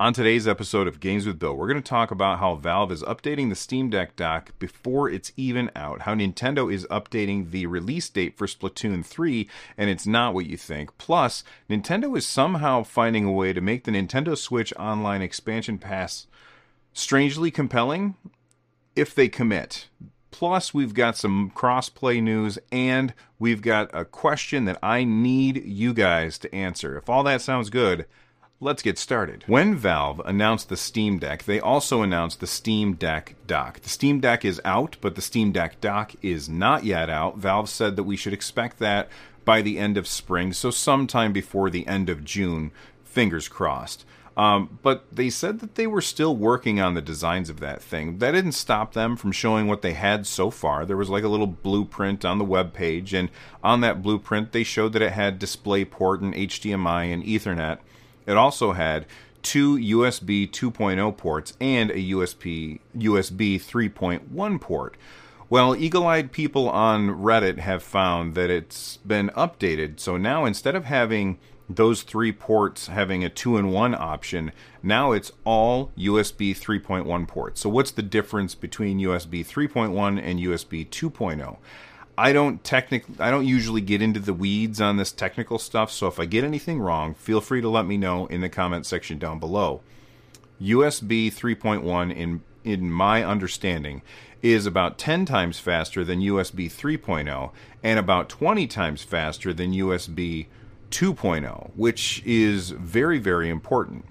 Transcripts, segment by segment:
On today's episode of Games with Bill, we're going to talk about how Valve is updating the Steam Deck dock before it's even out, how Nintendo is updating the release date for Splatoon 3, and it's not what you think. Plus, Nintendo is somehow finding a way to make the Nintendo Switch Online expansion pass strangely compelling if they commit. Plus, we've got some crossplay news and we've got a question that I need you guys to answer. If all that sounds good, Let's get started. When Valve announced the Steam Deck, they also announced the Steam Deck dock. The Steam Deck is out, but the Steam Deck dock is not yet out. Valve said that we should expect that by the end of spring, so sometime before the end of June. Fingers crossed. Um, but they said that they were still working on the designs of that thing. That didn't stop them from showing what they had so far. There was like a little blueprint on the web page, and on that blueprint, they showed that it had DisplayPort and HDMI and Ethernet. It also had two USB 2.0 ports and a USB USB 3.1 port. Well, eagle eyed people on Reddit have found that it's been updated. So now instead of having those three ports having a two in one option, now it's all USB 3.1 ports. So, what's the difference between USB 3.1 and USB 2.0? I don't technically I don't usually get into the weeds on this technical stuff, so if I get anything wrong, feel free to let me know in the comment section down below. USB 3.1 in in my understanding is about 10 times faster than USB 3.0 and about 20 times faster than USB 2.0, which is very very important.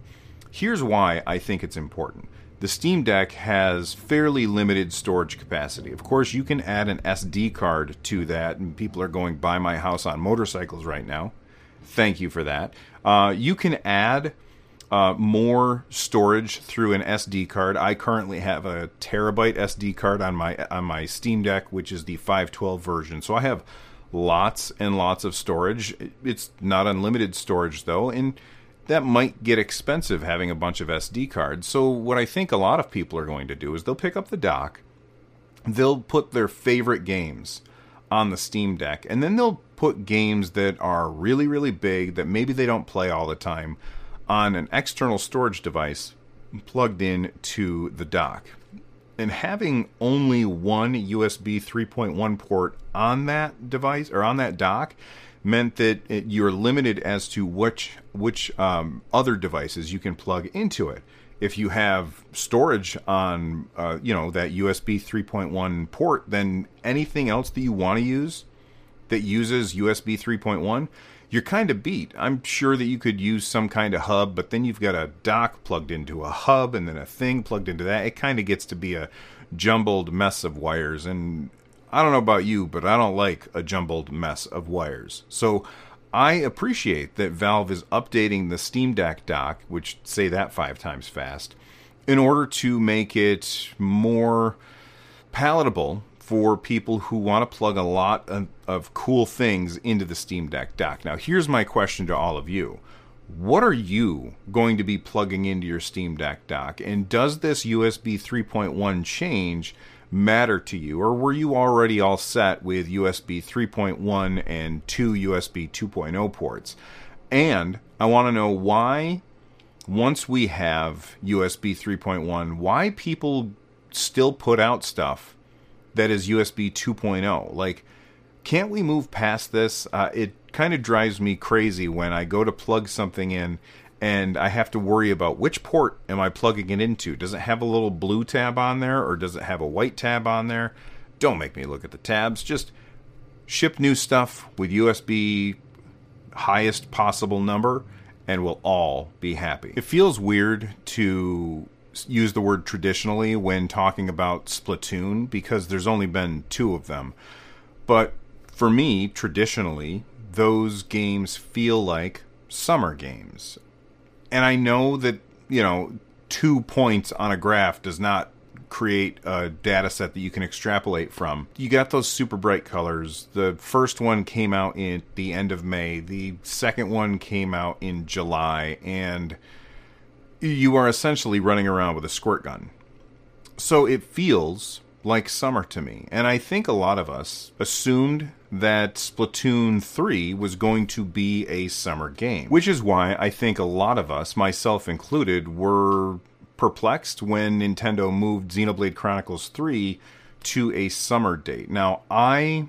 Here's why I think it's important the Steam Deck has fairly limited storage capacity. Of course, you can add an SD card to that, and people are going by my house on motorcycles right now. Thank you for that. Uh, you can add uh, more storage through an SD card. I currently have a terabyte SD card on my on my Steam Deck, which is the 512 version. So I have lots and lots of storage. It's not unlimited storage though, and that might get expensive having a bunch of SD cards. So, what I think a lot of people are going to do is they'll pick up the dock, they'll put their favorite games on the Steam Deck, and then they'll put games that are really, really big that maybe they don't play all the time on an external storage device plugged in to the dock. And having only one USB 3.1 port on that device or on that dock meant that it, you're limited as to which which um, other devices you can plug into it. If you have storage on, uh, you know, that USB 3.1 port, then anything else that you want to use that uses USB 3.1, you're kind of beat. I'm sure that you could use some kind of hub, but then you've got a dock plugged into a hub and then a thing plugged into that. It kind of gets to be a jumbled mess of wires. And I don't know about you, but I don't like a jumbled mess of wires. So I appreciate that Valve is updating the Steam Deck dock, which say that five times fast, in order to make it more palatable for people who want to plug a lot of, of cool things into the Steam Deck dock. Now, here's my question to all of you. What are you going to be plugging into your Steam Deck dock? And does this USB 3.1 change matter to you, or were you already all set with USB 3.1 and two USB 2.0 ports? And I want to know why, once we have USB 3.1, why people still put out stuff that is USB 2.0. Like, can't we move past this? Uh, it kind of drives me crazy when I go to plug something in and I have to worry about which port am I plugging it into. Does it have a little blue tab on there or does it have a white tab on there? Don't make me look at the tabs. Just ship new stuff with USB highest possible number and we'll all be happy. It feels weird to use the word traditionally when talking about Splatoon because there's only been two of them. But for me, traditionally, those games feel like summer games and I know that you know two points on a graph does not create a data set that you can extrapolate from. You got those super bright colors. The first one came out in the end of May. The second one came out in July and you are essentially running around with a squirt gun. So it feels like summer to me. And I think a lot of us assumed that Splatoon 3 was going to be a summer game, which is why I think a lot of us, myself included, were perplexed when Nintendo moved Xenoblade Chronicles 3 to a summer date. Now, I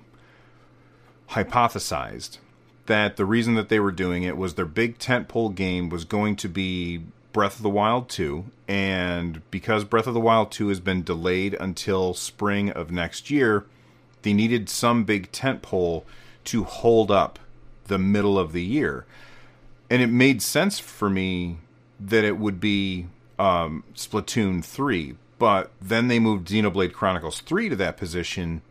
hypothesized that the reason that they were doing it was their big tentpole game was going to be Breath of the Wild 2, and because Breath of the Wild 2 has been delayed until spring of next year, they needed some big tentpole to hold up the middle of the year. And it made sense for me that it would be um, Splatoon 3, but then they moved Xenoblade Chronicles 3 to that position.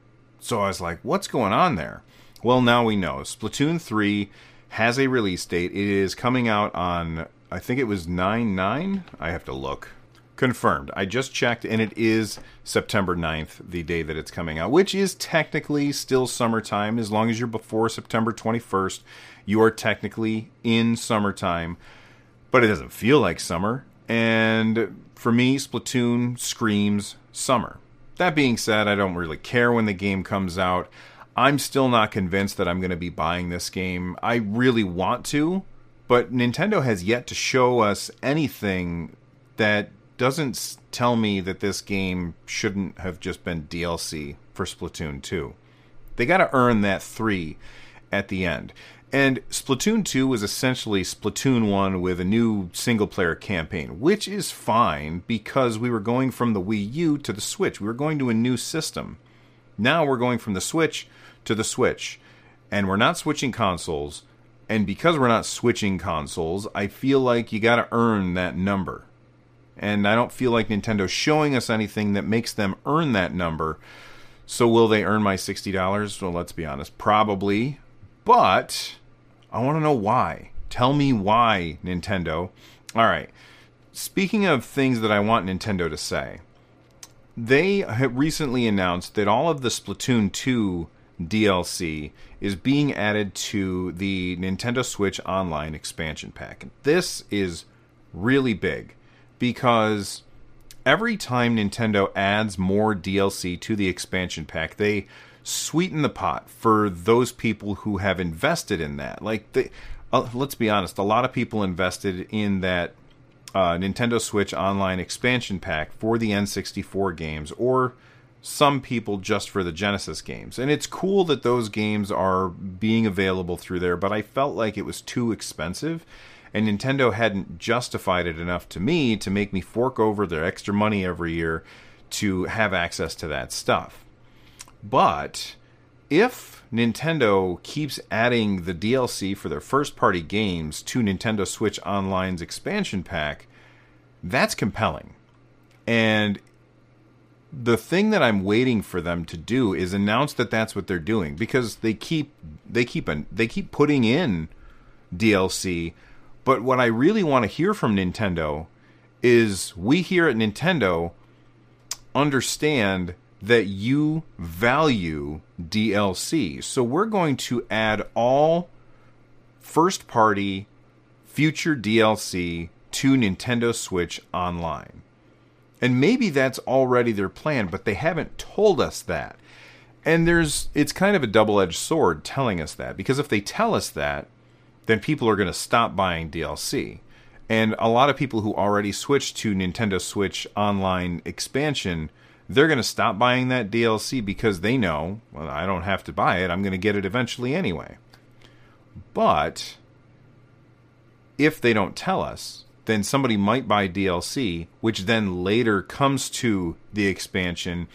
So I was like, what's going on there? Well, now we know. Splatoon 3 has a release date. It is coming out on I think it was 9 9. I have to look. Confirmed. I just checked, and it is September 9th, the day that it's coming out, which is technically still summertime. As long as you're before September 21st, you are technically in summertime, but it doesn't feel like summer. And for me, Splatoon screams summer. That being said, I don't really care when the game comes out. I'm still not convinced that I'm going to be buying this game. I really want to, but Nintendo has yet to show us anything that doesn't tell me that this game shouldn't have just been DLC for Splatoon 2. They got to earn that 3 at the end. And Splatoon 2 was essentially Splatoon 1 with a new single player campaign, which is fine because we were going from the Wii U to the Switch. We were going to a new system. Now we're going from the Switch to the Switch. And we're not switching consoles. And because we're not switching consoles, I feel like you got to earn that number. And I don't feel like Nintendo's showing us anything that makes them earn that number. So will they earn my $60? Well, let's be honest, probably. But I want to know why. Tell me why, Nintendo. All right. Speaking of things that I want Nintendo to say, they have recently announced that all of the Splatoon 2 DLC is being added to the Nintendo Switch Online expansion pack. This is really big because every time Nintendo adds more DLC to the expansion pack, they sweeten the pot for those people who have invested in that. Like they, uh, let's be honest, a lot of people invested in that uh, Nintendo Switch Online expansion pack for the N64 games or some people just for the Genesis games. And it's cool that those games are being available through there, but I felt like it was too expensive. And Nintendo hadn't justified it enough to me to make me fork over their extra money every year to have access to that stuff. But if Nintendo keeps adding the DLC for their first party games to Nintendo Switch Online's expansion pack, that's compelling. And the thing that I'm waiting for them to do is announce that that's what they're doing because they keep they keep an, they keep putting in DLC, but what I really want to hear from Nintendo is we here at Nintendo understand that you value DLC. So we're going to add all first party future DLC to Nintendo Switch Online. And maybe that's already their plan, but they haven't told us that. And there's it's kind of a double-edged sword telling us that because if they tell us that, then people are going to stop buying DLC. And a lot of people who already switched to Nintendo Switch online expansion, they're going to stop buying that DLC because they know, well, I don't have to buy it. I'm going to get it eventually anyway. But if they don't tell us, then somebody might buy DLC, which then later comes to the expansion.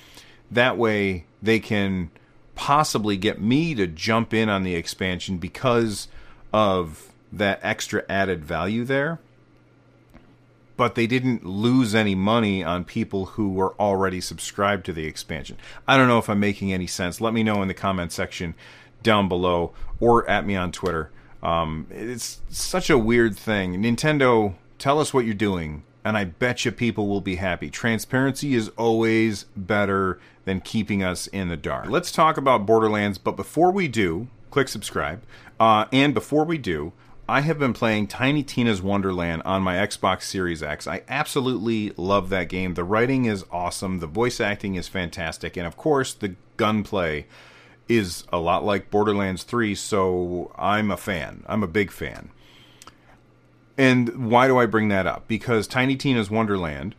That way, they can possibly get me to jump in on the expansion because of that extra added value there. But they didn't lose any money on people who were already subscribed to the expansion. I don't know if I'm making any sense. Let me know in the comment section down below or at me on Twitter. Um, it's such a weird thing. Nintendo tell us what you're doing and I bet you people will be happy. Transparency is always better than keeping us in the dark. Let's talk about Borderlands, but before we do, click subscribe. Uh, and before we do, I have been playing Tiny Tina's Wonderland on my Xbox Series X. I absolutely love that game. The writing is awesome, the voice acting is fantastic, and of course, the gunplay is a lot like Borderlands 3, so I'm a fan. I'm a big fan. And why do I bring that up? Because Tiny Tina's Wonderland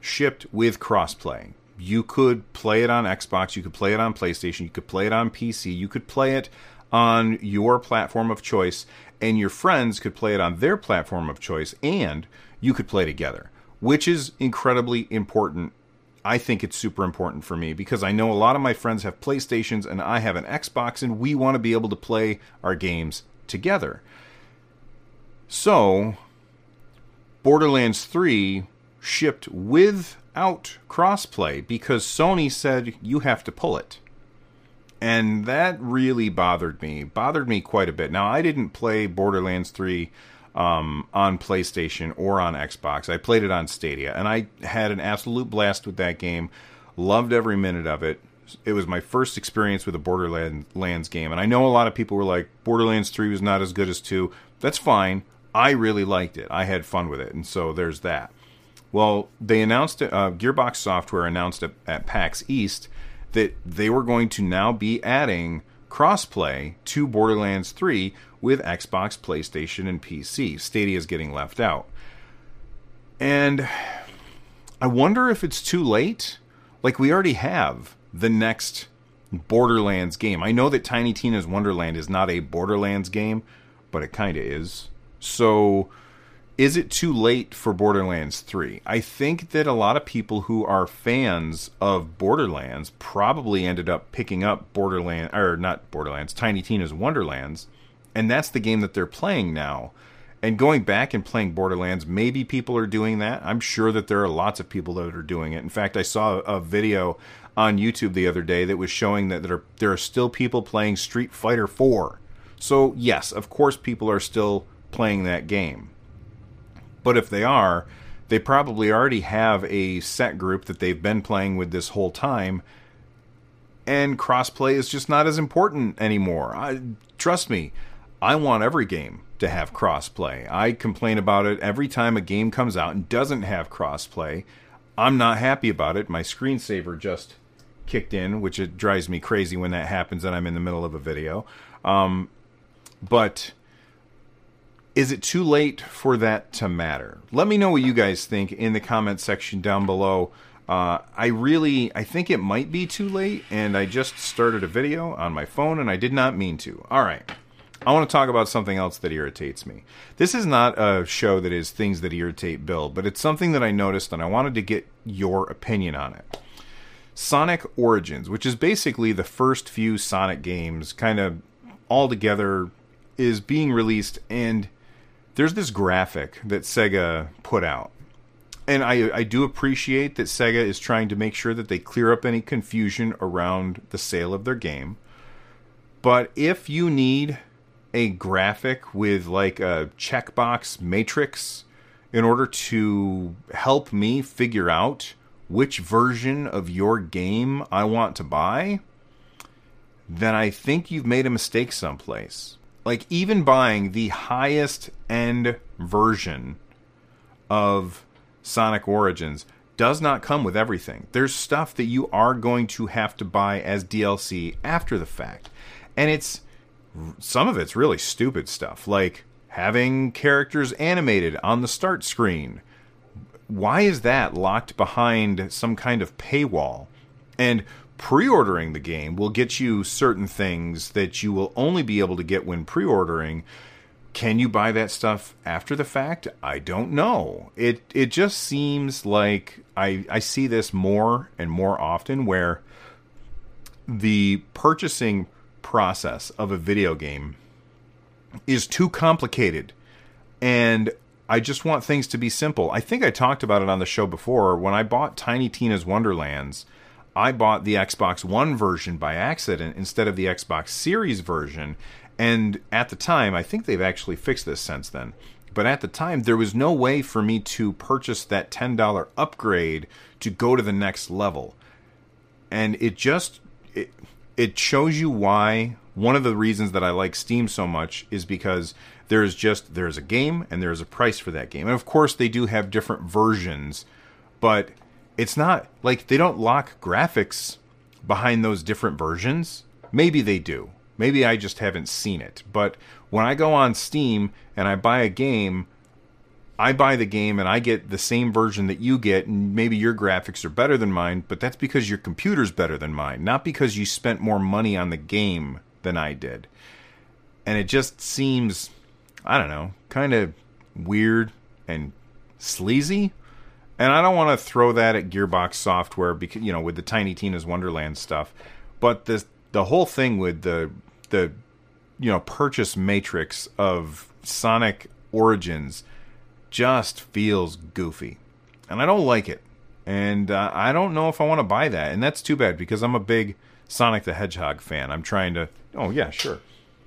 shipped with crossplay. You could play it on Xbox, you could play it on PlayStation, you could play it on PC, you could play it on your platform of choice, and your friends could play it on their platform of choice, and you could play together, which is incredibly important. I think it's super important for me because I know a lot of my friends have PlayStations and I have an Xbox, and we want to be able to play our games together. So, Borderlands 3 shipped without crossplay because Sony said you have to pull it. And that really bothered me, bothered me quite a bit. Now, I didn't play Borderlands 3 um, on PlayStation or on Xbox. I played it on Stadia, and I had an absolute blast with that game. Loved every minute of it. It was my first experience with a Borderlands game, and I know a lot of people were like, Borderlands 3 was not as good as 2. That's fine. I really liked it. I had fun with it, and so there's that. Well, they announced uh, Gearbox Software announced at, at PAX East that they were going to now be adding crossplay to Borderlands 3 with Xbox, PlayStation, and PC. Stadia is getting left out. And I wonder if it's too late. Like, we already have the next Borderlands game. I know that Tiny Tina's Wonderland is not a Borderlands game, but it kind of is. So, is it too late for Borderlands 3? I think that a lot of people who are fans of Borderlands probably ended up picking up Borderlands, or not Borderlands, Tiny Tina's Wonderlands, and that's the game that they're playing now. And going back and playing Borderlands, maybe people are doing that. I'm sure that there are lots of people that are doing it. In fact, I saw a video on YouTube the other day that was showing that there are, there are still people playing Street Fighter 4. So, yes, of course, people are still playing that game. But if they are, they probably already have a set group that they've been playing with this whole time, and crossplay is just not as important anymore. I, trust me, I want every game to have crossplay. I complain about it every time a game comes out and doesn't have crossplay. I'm not happy about it. My screensaver just kicked in, which it drives me crazy when that happens and I'm in the middle of a video. Um, but is it too late for that to matter? Let me know what you guys think in the comment section down below. Uh, I really, I think it might be too late, and I just started a video on my phone, and I did not mean to. All right, I want to talk about something else that irritates me. This is not a show that is things that irritate Bill, but it's something that I noticed, and I wanted to get your opinion on it. Sonic Origins, which is basically the first few Sonic games, kind of all together, is being released, and there's this graphic that Sega put out. And I, I do appreciate that Sega is trying to make sure that they clear up any confusion around the sale of their game. But if you need a graphic with like a checkbox matrix in order to help me figure out which version of your game I want to buy, then I think you've made a mistake someplace like even buying the highest end version of Sonic Origins does not come with everything. There's stuff that you are going to have to buy as DLC after the fact. And it's some of it's really stupid stuff, like having characters animated on the start screen. Why is that locked behind some kind of paywall? And pre-ordering the game will get you certain things that you will only be able to get when pre-ordering. Can you buy that stuff after the fact? I don't know. It it just seems like I I see this more and more often where the purchasing process of a video game is too complicated and I just want things to be simple. I think I talked about it on the show before when I bought Tiny Tina's Wonderlands I bought the Xbox One version by accident instead of the Xbox Series version. And at the time, I think they've actually fixed this since then. But at the time, there was no way for me to purchase that $10 upgrade to go to the next level. And it just it, it shows you why one of the reasons that I like Steam so much is because there's just there's a game and there's a price for that game. And of course they do have different versions, but it's not like they don't lock graphics behind those different versions. Maybe they do. Maybe I just haven't seen it. But when I go on Steam and I buy a game, I buy the game and I get the same version that you get, and maybe your graphics are better than mine, but that's because your computer's better than mine, not because you spent more money on the game than I did. And it just seems, I don't know, kind of weird and sleazy. And I don't want to throw that at Gearbox Software because you know with the Tiny Tina's Wonderland stuff, but the the whole thing with the the you know purchase matrix of Sonic Origins just feels goofy, and I don't like it. And uh, I don't know if I want to buy that, and that's too bad because I'm a big Sonic the Hedgehog fan. I'm trying to. Oh yeah, sure.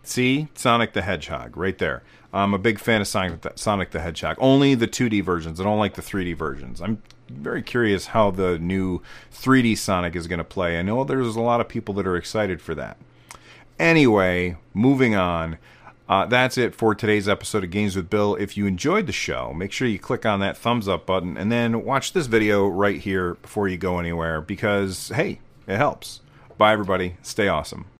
See Sonic the Hedgehog right there. I'm a big fan of Sonic the, Sonic the Hedgehog. Only the 2D versions. I don't like the 3D versions. I'm very curious how the new 3D Sonic is going to play. I know there's a lot of people that are excited for that. Anyway, moving on. Uh, that's it for today's episode of Games with Bill. If you enjoyed the show, make sure you click on that thumbs up button and then watch this video right here before you go anywhere because, hey, it helps. Bye, everybody. Stay awesome.